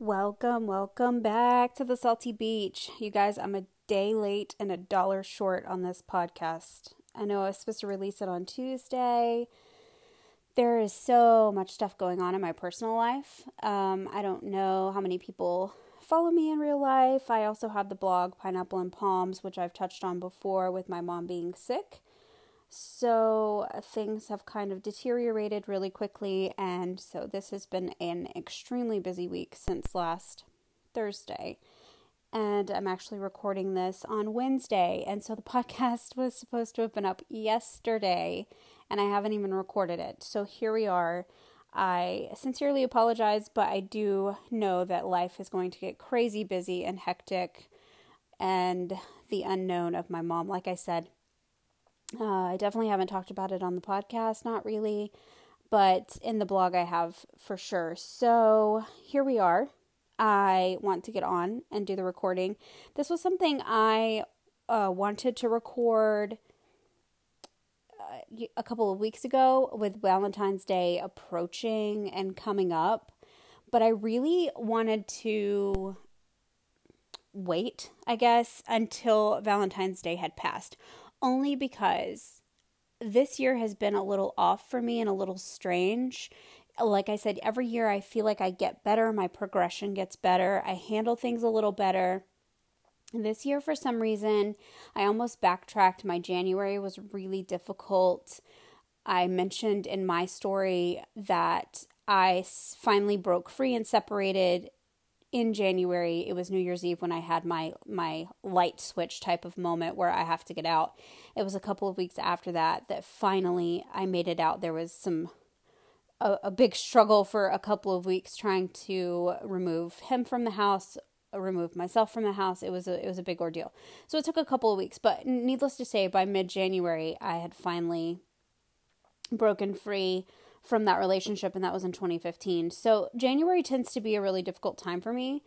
Welcome, welcome back to the Salty Beach. You guys, I'm a day late and a dollar short on this podcast. I know I was supposed to release it on Tuesday. There is so much stuff going on in my personal life. Um, I don't know how many people follow me in real life. I also have the blog Pineapple and Palms, which I've touched on before with my mom being sick. So uh, things have kind of deteriorated really quickly, and so this has been an extremely busy week since last Thursday. And I'm actually recording this on Wednesday, and so the podcast was supposed to have been up yesterday, and I haven't even recorded it. So here we are. I sincerely apologize, but I do know that life is going to get crazy busy and hectic, and the unknown of my mom, like I said, uh, I definitely haven't talked about it on the podcast, not really, but in the blog I have for sure. So here we are. I want to get on and do the recording. This was something I uh, wanted to record uh, a couple of weeks ago with Valentine's Day approaching and coming up, but I really wanted to wait, I guess, until Valentine's Day had passed only because this year has been a little off for me and a little strange. Like I said, every year I feel like I get better, my progression gets better, I handle things a little better. This year, for some reason, I almost backtracked. My January was really difficult. I mentioned in my story that I finally broke free and separated in January, it was New Year's Eve when I had my my light switch type of moment where I have to get out. It was a couple of weeks after that that finally I made it out. There was some a, a big struggle for a couple of weeks trying to remove him from the house, remove myself from the house. It was a it was a big ordeal. So it took a couple of weeks, but needless to say, by mid January, I had finally broken free from that relationship, and that was in 2015. So January tends to be a really difficult time for me.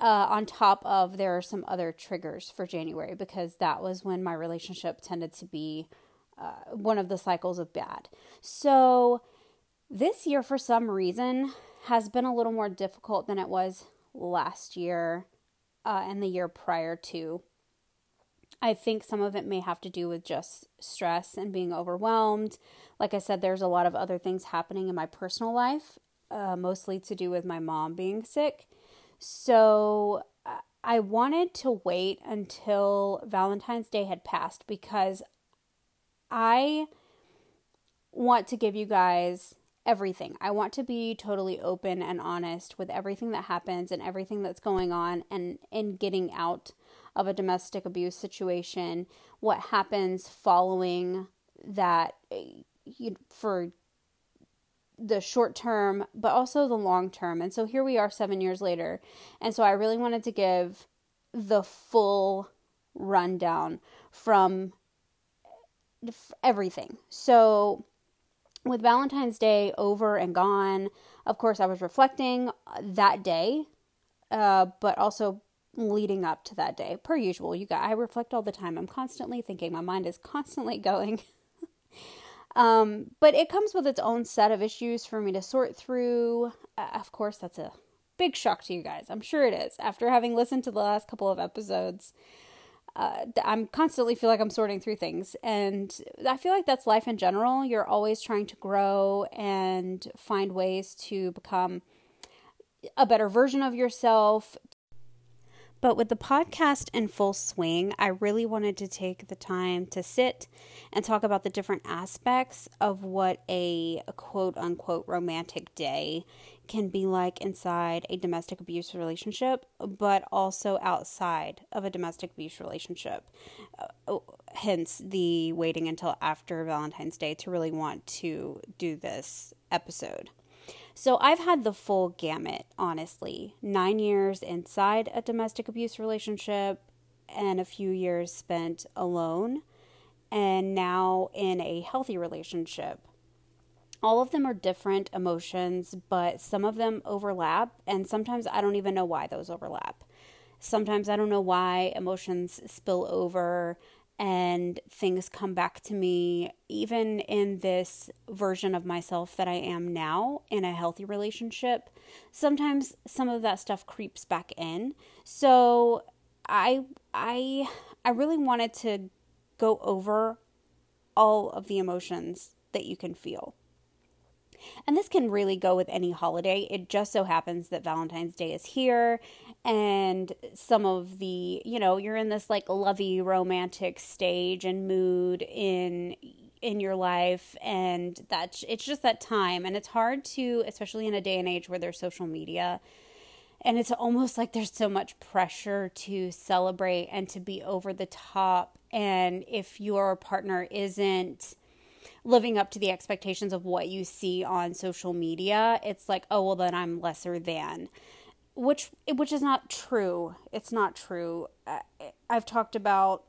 Uh, on top of there are some other triggers for January because that was when my relationship tended to be uh, one of the cycles of bad. So this year, for some reason, has been a little more difficult than it was last year uh, and the year prior to. I think some of it may have to do with just stress and being overwhelmed. Like I said, there's a lot of other things happening in my personal life, uh, mostly to do with my mom being sick. So I wanted to wait until Valentine's Day had passed because I want to give you guys everything. I want to be totally open and honest with everything that happens and everything that's going on and in getting out of a domestic abuse situation, what happens following that you, for the short term, but also the long term. And so here we are 7 years later. And so I really wanted to give the full rundown from everything. So with Valentine's Day over and gone, of course, I was reflecting that day, uh, but also leading up to that day. Per usual, you got I reflect all the time. I'm constantly thinking. My mind is constantly going. um, but it comes with its own set of issues for me to sort through. Uh, of course, that's a big shock to you guys. I'm sure it is. After having listened to the last couple of episodes, uh, I'm constantly feel like I'm sorting through things, and I feel like that's life in general. You're always trying to grow and find ways to become a better version of yourself, but with the podcast in full swing, I really wanted to take the time to sit and talk about the different aspects of what a, quote unquote romantic day can be like inside a domestic abuse relationship, but also outside of a domestic abuse relationship. Uh, oh, hence the waiting until after Valentine's Day to really want to do this episode. So I've had the full gamut, honestly. Nine years inside a domestic abuse relationship and a few years spent alone, and now in a healthy relationship. All of them are different emotions, but some of them overlap, and sometimes I don't even know why those overlap. Sometimes I don't know why emotions spill over and things come back to me, even in this version of myself that I am now in a healthy relationship. Sometimes some of that stuff creeps back in. So I I I really wanted to go over all of the emotions that you can feel. And this can really go with any holiday. It just so happens that Valentine's Day is here and some of the, you know, you're in this like lovey romantic stage and mood in in your life and that it's just that time and it's hard to especially in a day and age where there's social media and it's almost like there's so much pressure to celebrate and to be over the top and if your partner isn't living up to the expectations of what you see on social media, it's like, oh well, then I'm lesser than, which which is not true. It's not true. I've talked about,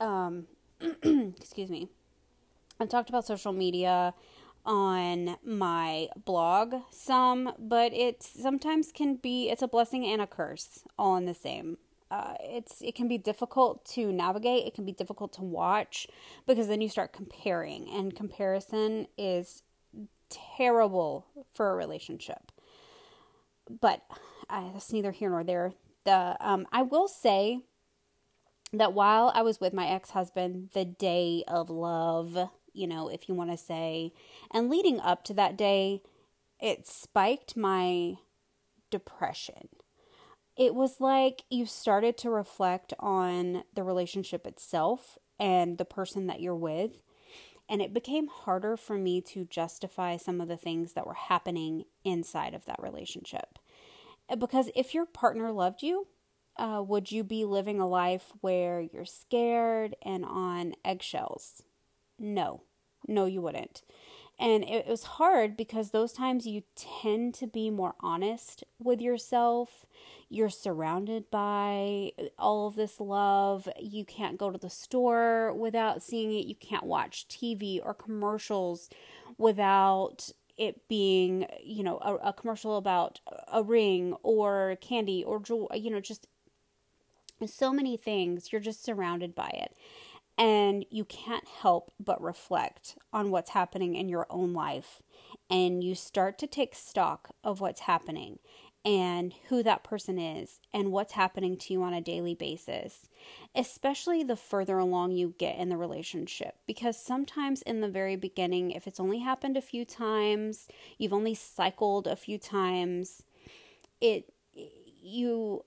um, excuse me, I've talked about social media on my blog some, but it sometimes can be it's a blessing and a curse all in the same uh, it's it can be difficult to navigate. It can be difficult to watch because then you start comparing, and comparison is terrible for a relationship. But uh, that's neither here nor there. The um, I will say that while I was with my ex husband, the day of love, you know, if you want to say, and leading up to that day, it spiked my depression it was like you started to reflect on the relationship itself and the person that you're with. And it became harder for me to justify some of the things that were happening inside of that relationship. Because if your partner loved you, uh, would you be living a life where you're scared and on eggshells? No, no, you wouldn't. And it was hard because those times you tend to be more honest with yourself. You're surrounded by all of this love. You can't go to the store without seeing it. You can't watch TV or commercials without it being, you know, a, a commercial about a ring or candy or jewel, you know, just so many things. You're just surrounded by it and you can't help but reflect on what's happening in your own life and you start to take stock of what's happening and who that person is and what's happening to you on a daily basis, especially the further along you get in the relationship. Because sometimes in the very beginning, if it's only happened a few times, you've only cycled a few times, it you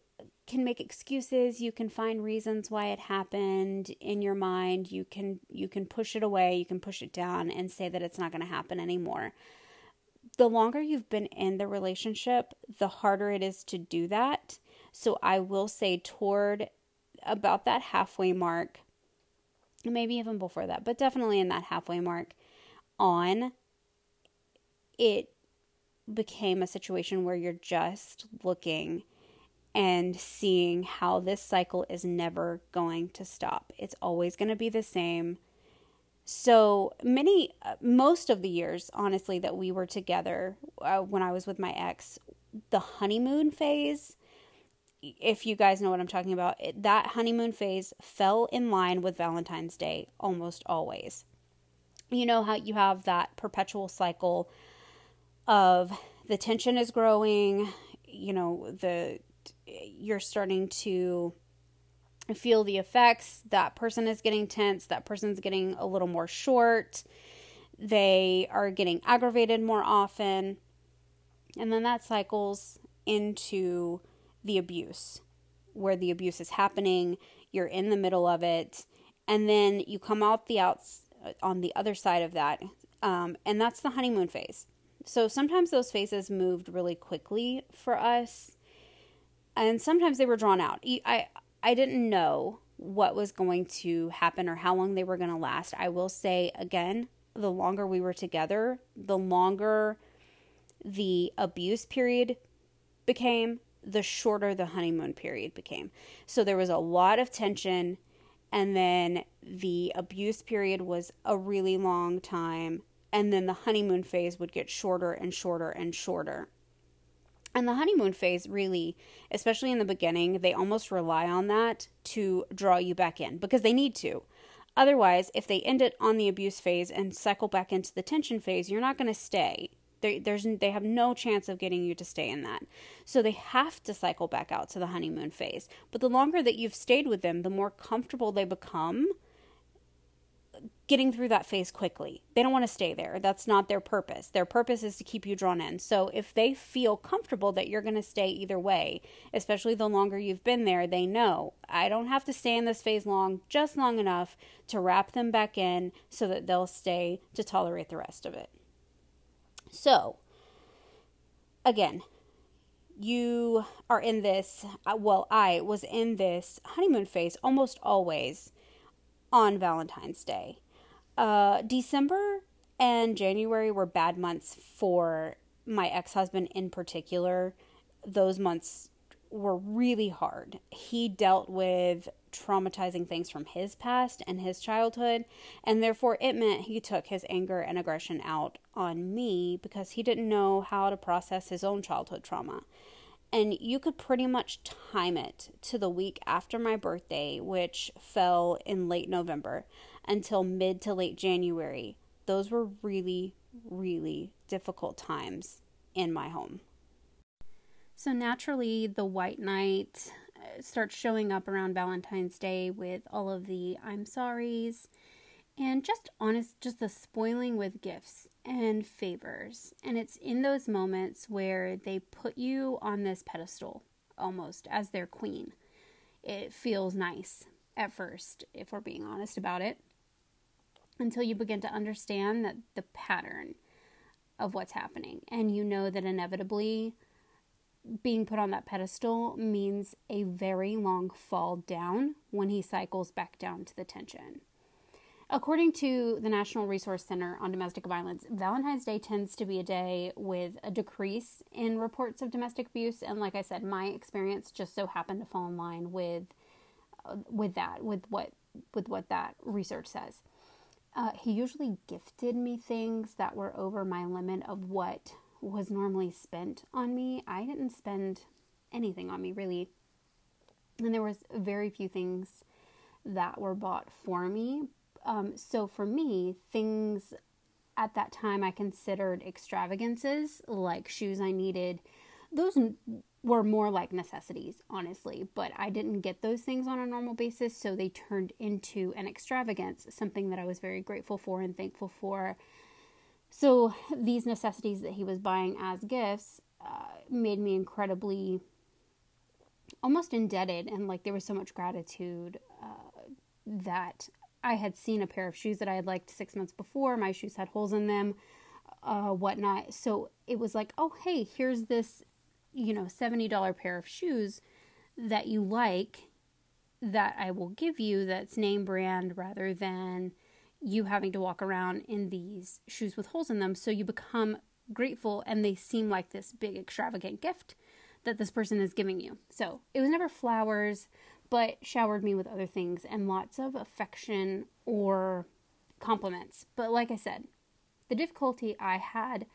can make excuses you can find reasons why it happened in your mind you can you can push it away you can push it down and say that it's not going to happen anymore the longer you've been in the relationship the harder it is to do that so i will say toward about that halfway mark maybe even before that but definitely in that halfway mark on it became a situation where you're just looking and seeing how this cycle is never going to stop. It's always going to be the same. So many, uh, most of the years, honestly, that we were together uh, when I was with my ex, the honeymoon phase, if you guys know what I'm talking about, it, that honeymoon phase fell in line with Valentine's Day almost always. You know how you have that perpetual cycle of the tension is growing, you know, the you're starting to feel the effects. That person is getting tense, that person's getting a little more short, they are getting aggravated more often. And then that cycles into the abuse, where the abuse is happening, you're in the middle of it, and then you come out the outs on the other side of that, um, and that's the honeymoon phase. So sometimes those phases moved really quickly for us and sometimes they were drawn out. I I didn't know what was going to happen or how long they were going to last. I will say again, the longer we were together, the longer the abuse period became, the shorter the honeymoon period became. So there was a lot of tension and then the abuse period was a really long time and then the honeymoon phase would get shorter and shorter and shorter. And the honeymoon phase, really, especially in the beginning, they almost rely on that to draw you back in because they need to. Otherwise, if they end it on the abuse phase and cycle back into the tension phase, you're not going to stay. They, there's they have no chance of getting you to stay in that. So they have to cycle back out to the honeymoon phase. But the longer that you've stayed with them, the more comfortable they become getting through that phase quickly. They don't want to stay there. That's not their purpose. Their purpose is to keep you drawn in. So if they feel comfortable that you're going to stay either way, especially the longer you've been there, they know I don't have to stay in this phase long, just long enough to wrap them back in so that they'll stay to tolerate the rest of it. So, again, you are in this, uh, well, I was in this honeymoon phase almost always on Valentine's Day. Uh, December and January were bad months for my ex husband in particular. Those months were really hard. He dealt with traumatizing things from his past and his childhood, and therefore it meant he took his anger and aggression out on me because he didn't know how to process his own childhood trauma and you could pretty much time it to the week after my birthday, which fell in late November, until mid to late January. Those were really, really difficult times in my home. So, naturally, the white knight uh, starts showing up around Valentine's Day with all of the I'm sorries and just honest, just the spoiling with gifts and favors. And it's in those moments where they put you on this pedestal almost as their queen. It feels nice at first, if we're being honest about it, until you begin to understand that the pattern of what's happening. And you know that inevitably being put on that pedestal means a very long fall down when he cycles back down to the tension. According to the National Resource Center on Domestic Violence, Valentine's Day tends to be a day with a decrease in reports of domestic abuse. And like I said, my experience just so happened to fall in line with uh, with that, with what with what that research says. Uh, he usually gifted me things that were over my limit of what was normally spent on me. I didn't spend anything on me really, and there was very few things that were bought for me um, so for me, things at that time I considered extravagances, like shoes I needed. Those were more like necessities, honestly, but I didn't get those things on a normal basis, so they turned into an extravagance, something that I was very grateful for and thankful for. So these necessities that he was buying as gifts uh, made me incredibly almost indebted, and like there was so much gratitude uh, that I had seen a pair of shoes that I had liked six months before. My shoes had holes in them, uh, whatnot. So it was like, oh, hey, here's this, you know, $70 pair of shoes that you like that I will give you that's name brand rather than you having to walk around in these shoes with holes in them. So you become grateful and they seem like this big extravagant gift that this person is giving you. So it was never flowers, but showered me with other things and lots of affection or compliments. But like I said, the difficulty I had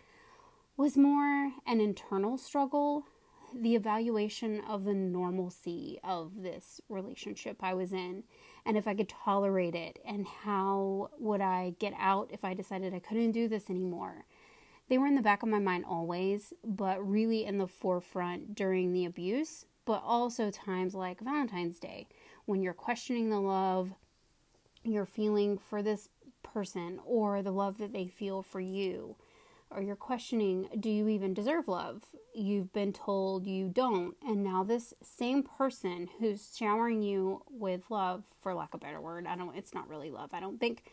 was more an internal struggle, the evaluation of the normalcy of this relationship I was in, and if I could tolerate it, and how would I get out if I decided I couldn't do this anymore. They were in the back of my mind always, but really in the forefront during the abuse but also times like Valentine's Day when you're questioning the love you're feeling for this person or the love that they feel for you. Or you're questioning, do you even deserve love? You've been told you don't. And now, this same person who's showering you with love, for lack of a better word, I don't, it's not really love, I don't think,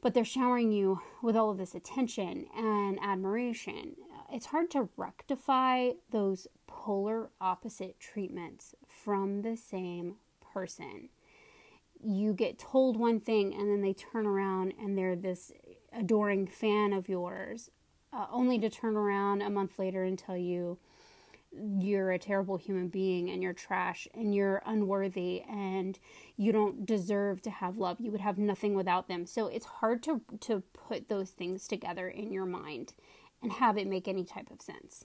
but they're showering you with all of this attention and admiration it's hard to rectify those polar opposite treatments from the same person. You get told one thing and then they turn around and they're this adoring fan of yours, uh, only to turn around a month later and tell you you're a terrible human being and you're trash and you're unworthy and you don't deserve to have love. You would have nothing without them. So it's hard to to put those things together in your mind and have it make any type of sense.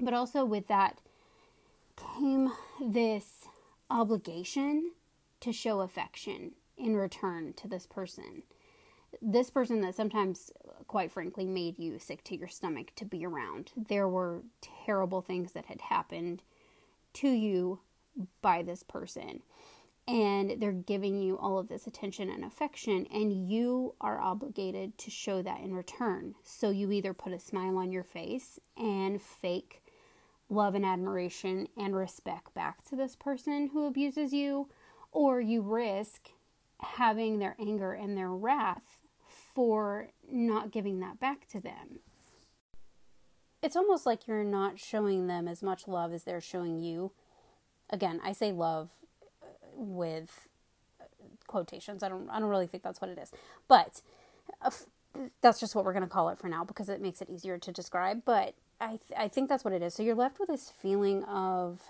But also with that came this obligation to show affection in return to this person. This person that sometimes, quite frankly, made you sick to your stomach to be around. There were terrible things that had happened to you by this person. And they're giving you all of this attention and affection, and you are obligated to show that in return. So you either put a smile on your face and fake love and admiration and respect back to this person who abuses you, or you risk having their anger and their wrath for not giving that back to them. It's almost like you're not showing them as much love as they're showing you. Again, I say love with quotations. I don't I don't really think that's what it is. But uh, that's just what we're going to call it for now because it makes it easier to describe, but I th- I think that's what it is. So you're left with this feeling of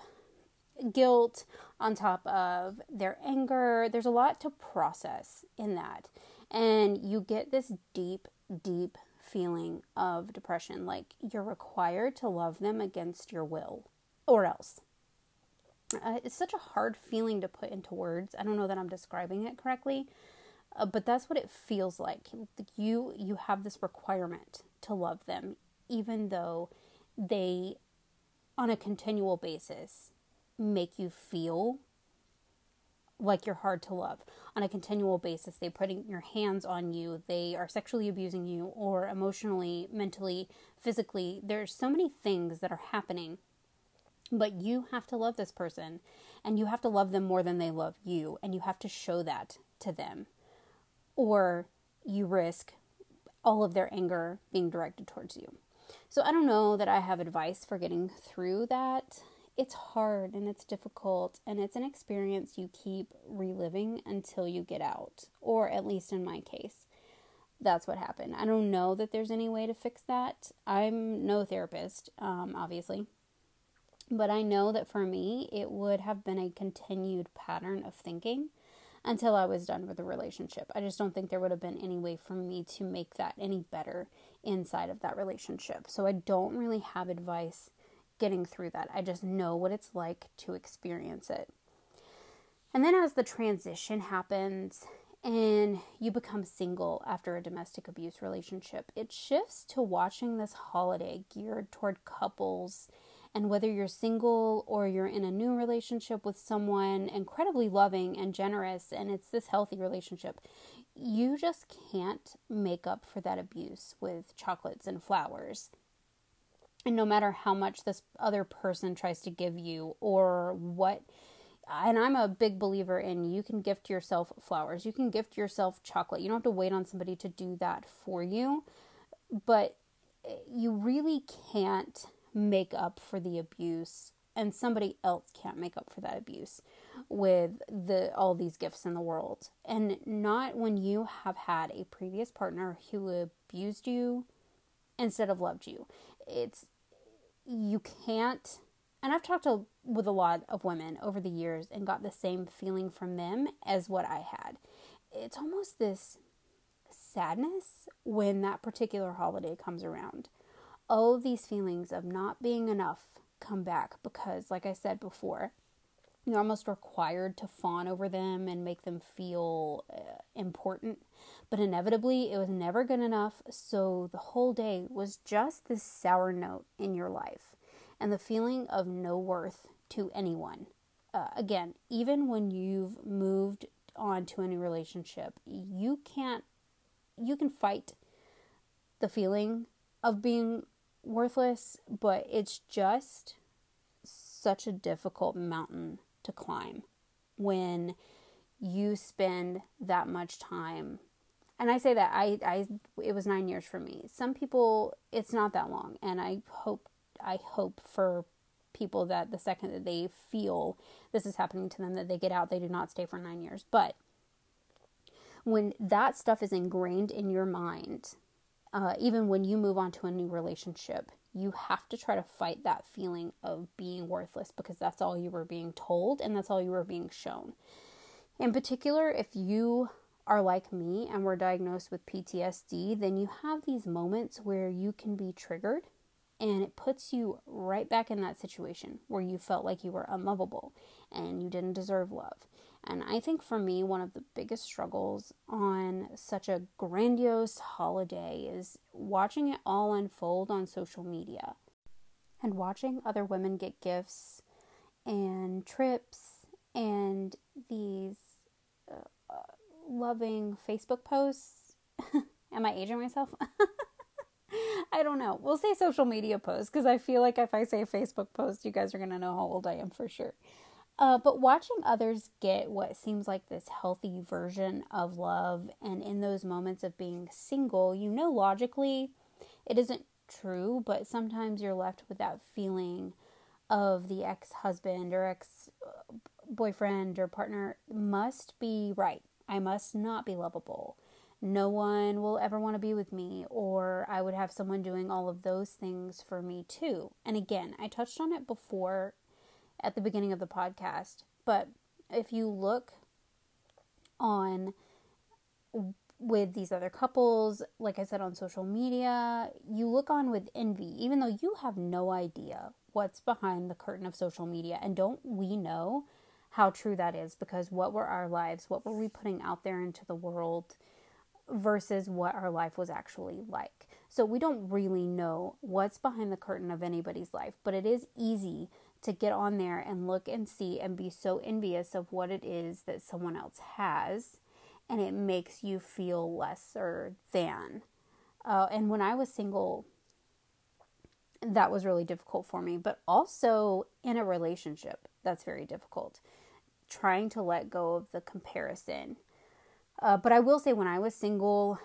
guilt on top of their anger. There's a lot to process in that. And you get this deep, deep feeling of depression. Like you're required to love them against your will or else. Uh, it's such a hard feeling to put into words. I don't know that I'm describing it correctly, uh, but that's what it feels like. You you have this requirement to love them, even though they, on a continual basis, make you feel like you're hard to love on a continual basis. They're putting your hands on you. They are sexually abusing you or emotionally, mentally, physically. There's so many things that are happening. But you have to love this person and you have to love them more than they love you. And you have to show that to them. Or you risk all of their anger being directed towards you. So I don't know that I have advice for getting through that it's hard and it's difficult and it's an experience you keep reliving until you get out or at least in my case that's what happened i don't know that there's any way to fix that i'm no therapist um, obviously but i know that for me it would have been a continued pattern of thinking until i was done with the relationship i just don't think there would have been any way for me to make that any better inside of that relationship so i don't really have advice getting through that. I just know what it's like to experience it. And then as the transition happens and you become single after a domestic abuse relationship, it shifts to watching this holiday geared toward couples. And whether you're single or you're in a new relationship with someone incredibly loving and generous, and it's this healthy relationship, you just can't make up for that abuse with chocolates and flowers. And no matter how much this other person tries to give you or what and I'm a big believer in you can gift yourself flowers. You can gift yourself chocolate. You don't have to wait on somebody to do that for you. But you really can't make up for the abuse and somebody else can't make up for that abuse with the all these gifts in the world. And not when you have had a previous partner who abused you instead of loved you. It's you can't and I've talked to, with a lot of women over the years and got the same feeling from them as what I had. It's almost this sadness when that particular holiday comes around. All these feelings of not being enough come back because, like I said before, you're almost required to fawn over them and make them feel uh, important. But inevitably, it was never good enough. So the whole day was just this sour note in your life and the feeling of no worth to anyone. Uh, again, even when you've moved on to a new relationship, you can't, you can fight the feeling of being worthless, but it's just such a difficult mountain to climb when you spend that much time and I say that I, I it was nine years for me. Some people it's not that long, and I hope I hope for people that the second that they feel this is happening to them that they get out, they do not stay for nine years. But when that stuff is ingrained in your mind, uh, even when you move on to a new relationship, you have to try to fight that feeling of being worthless because that's all you were being told and that's all you were being shown. In particular, if you are like me and were diagnosed with PTSD, then you have these moments where you can be triggered and it puts you right back in that situation where you felt like you were unlovable and you didn't deserve love. And I think for me, one of the biggest struggles on such a grandiose holiday is watching it all unfold on social media and watching other women get gifts and trips and these uh, loving Facebook posts. Am I aging myself? I don't know. We'll say social media posts because I feel like if I say Facebook post, you guys are going to know how old I am for sure. Uh, but watching others get what seems like this healthy version of love, and in those moments of being single, you know logically it isn't true, but sometimes you're left with that feeling of the ex husband or ex boyfriend or partner must be right. I must not be lovable. No one will ever want to be with me, or I would have someone doing all of those things for me too. And again, I touched on it before at the beginning of the podcast. But if you look on with these other couples, like I said on social media, you look on with envy, even though you have no idea what's behind the curtain of social media. And don't we know how true that is? Because what were our lives? What were we putting out there into the world versus what our life was actually like? So we don't really know what's behind the curtain of anybody's life, but it is easy to get on there and look and see and be so envious of what it is that someone else has, and it makes you feel lesser than. Uh, and when I was single, that was really difficult for me, but also in a relationship, that's very difficult. Trying to let go of the comparison. Uh, but I will say, when I was single,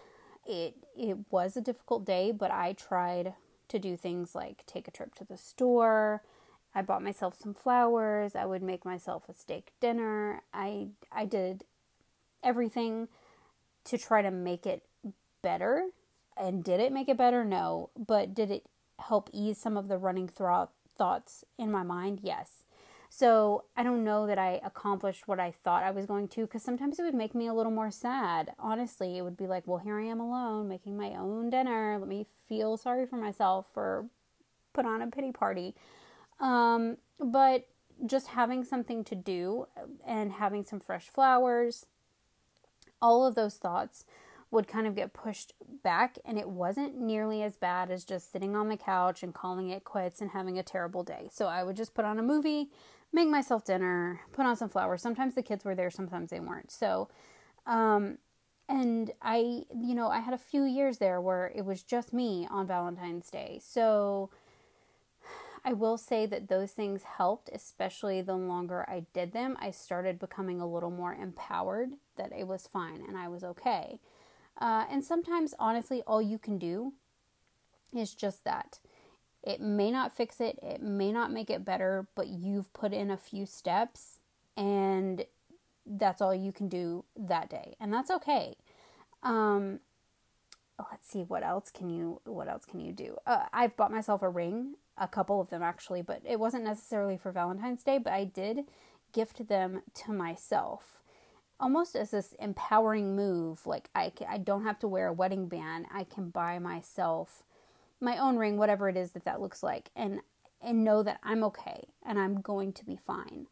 it it was a difficult day, but I tried to do things like take a trip to the store, I bought myself some flowers. I would make myself a steak dinner. I I did everything to try to make it better. And did it make it better? No. But did it help ease some of the running thro- thoughts in my mind? Yes. So I don't know that I accomplished what I thought I was going to because sometimes it would make me a little more sad. Honestly, it would be like, well, here I am alone making my own dinner. Let me feel sorry for myself for put on a pity party. Um, but just having something to do and having some fresh flowers, all of those thoughts would kind of get pushed back, and it wasn't nearly as bad as just sitting on the couch and calling it quits and having a terrible day. So I would just put on a movie, make myself dinner, put on some flowers. Sometimes the kids were there, sometimes they weren't. So, um, and I, you know, I had a few years there where it was just me on Valentine's Day. So, I will say that those things helped, especially the longer I did them. I started becoming a little more empowered that it was fine and I was okay. Uh, and sometimes, honestly, all you can do is just that. It may not fix it, it may not make it better, but you've put in a few steps and that's all you can do that day. And that's okay. Um, let's see what else can you what else can you do uh, i've bought myself a ring a couple of them actually, but it wasn't necessarily for Valentine's Day, but I did gift them to myself. Almost as this empowering move, like I, I don't have to wear a wedding band. I can buy myself my own ring, whatever it is that that looks like, and and know that I'm okay and I'm going to be fine.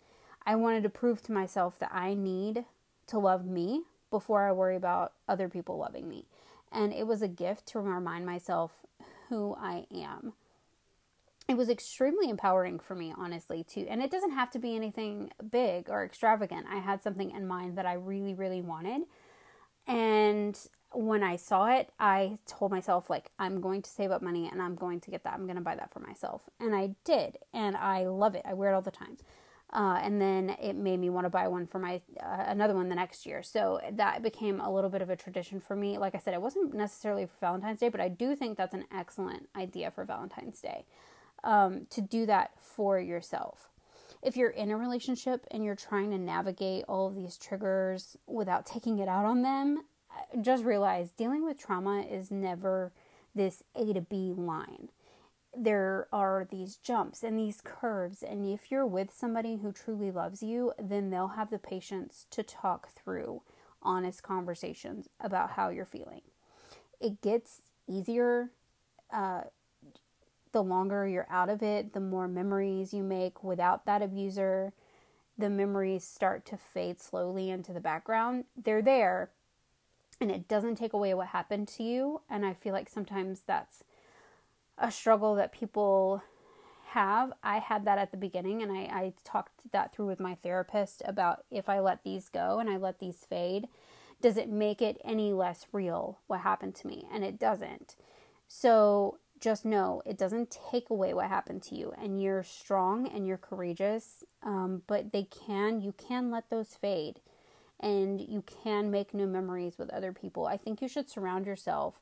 I wanted to prove to myself that I need to love me before I worry about other people loving me. And it was a gift to remind myself who I am it was extremely empowering for me, honestly, too. And it doesn't have to be anything big or extravagant. I had something in mind that I really, really wanted. And when I saw it, I told myself, like, I'm going to save up money and I'm going to get that. I'm going to buy that for myself. And I did. And I love it. I wear it all the time. Uh, and then it made me want to buy one for my uh, another one the next year. So that became a little bit of a tradition for me. Like I said, it wasn't necessarily for Valentine's Day, but I do think that's an excellent idea for Valentine's Day um, to do that for yourself. If you're in a relationship and you're trying to navigate all of these triggers without taking it out on them, just realize dealing with trauma is never this A to B line. There are these jumps and these curves, and if you're with somebody who truly loves you, then they'll have the patience to talk through honest conversations about how you're feeling. It gets easier uh, the longer you're out of it, the more memories you make without that abuser, the memories start to fade slowly into the background, they're there and it doesn't take away what happened to you. And I feel like sometimes that's a struggle that people have. I had that at the beginning, and I, I talked that through with my therapist about if I let these go and I let these fade, does it make it any less real what happened to me? And it doesn't. So just know it doesn't take away what happened to you, and you're strong and you're courageous. Um, but they can, you can let those fade, and you can make new memories with other people. I think you should surround yourself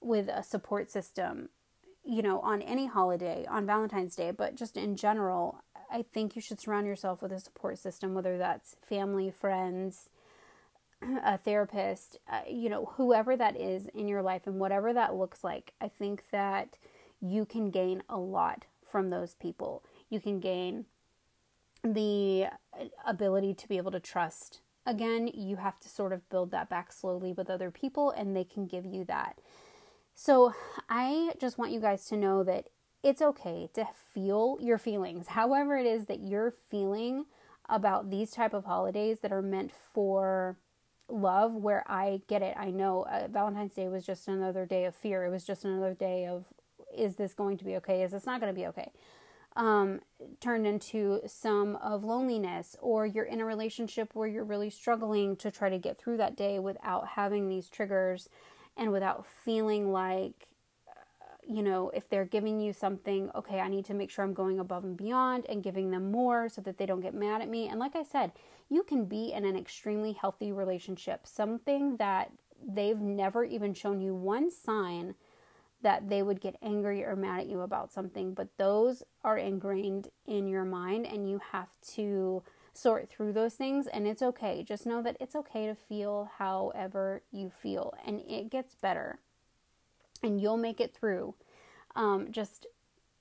with a support system you know, on any holiday, on Valentine's Day, but just in general, I think you should surround yourself with a support system, whether that's family, friends, a therapist, uh, you know, whoever that is in your life and whatever that looks like. I think that you can gain a lot from those people. You can gain the ability to be able to trust. Again, you have to sort of build that back slowly with other people, and they can give you that. So I just want you guys to know that it's okay to feel your feelings, however it is that you're feeling about these type of holidays that are meant for love where i get it. I know uh, valentine's day was just another day of fear. It was just another day of is this going to be okay? Is this not going to be okay? Um, turned into some of loneliness or you're in a relationship where you're really struggling to try to get through that day without having these triggers and without feeling like you know, if they're giving you something, okay, I need to make sure I'm going above and beyond and giving them more so that they don't get mad at me. And like I said, you can be in an extremely healthy relationship, something that they've never even shown you one sign that they would get angry or mad at you about something, but those are ingrained in your mind and you have to sort through those things and it's okay. Just know that it's okay to feel however you feel and it gets better and you'll make it through. Um, just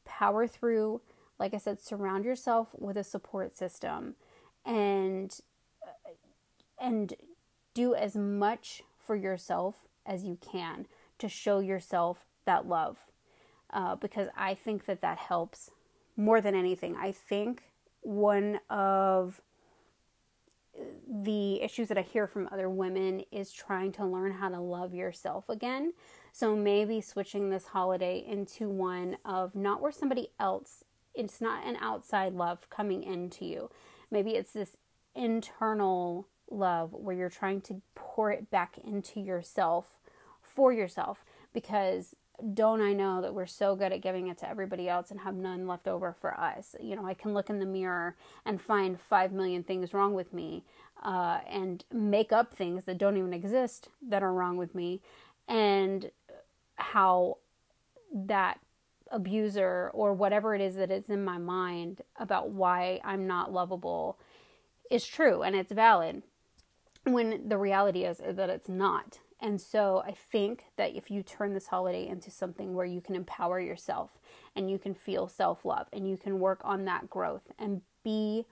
power through. Like I said, surround yourself with a support system and and do as much for yourself as you can to show yourself that love uh, because I think that that helps more than anything. I think one of the issues that I hear from other women is trying to learn how to love yourself again. So maybe switching this holiday into one of not where somebody else, it's not an outside love coming into you. Maybe it's this internal love where you're trying to pour it back into yourself for yourself because don't I know that we're so good at giving it to everybody else and have none left over for us? You know, I can look in the mirror and find five million things wrong with me uh, and make up things that don't even exist that are wrong with me, and how that abuser or whatever it is that is in my mind about why I'm not lovable is true and it's valid when the reality is that it's not and so I think that if you turn this holiday into something where you can empower yourself and you can feel self love and you can work on that growth and be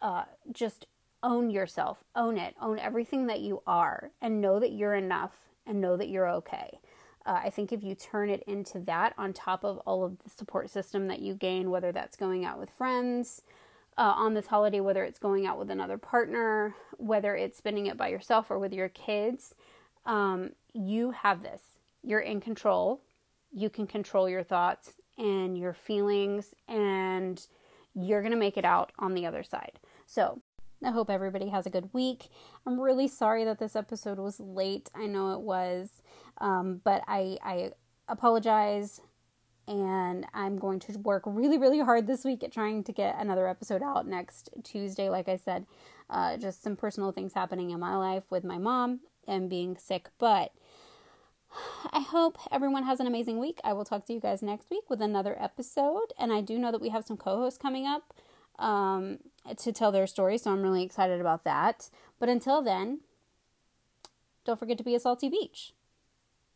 uh, just own yourself, own it, own everything that you are, and know that you're enough and know that you're okay. Uh, I think if you turn it into that on top of all of the support system that you gain, whether that's going out with friends uh, on this holiday, whether it's going out with another partner, whether it's spending it by yourself or with your kids, um, you have this. You're in control. You can control your thoughts and your feelings, and you're going to make it out on the other side. So, I hope everybody has a good week. I'm really sorry that this episode was late. I know it was, um, but I, I apologize and I'm going to work really, really hard this week at trying to get another episode out next Tuesday. Like I said, uh, just some personal things happening in my life with my mom and being sick. But I hope everyone has an amazing week. I will talk to you guys next week with another episode. And I do know that we have some co hosts coming up um, to tell their story, so I'm really excited about that. But until then, don't forget to be a salty beach.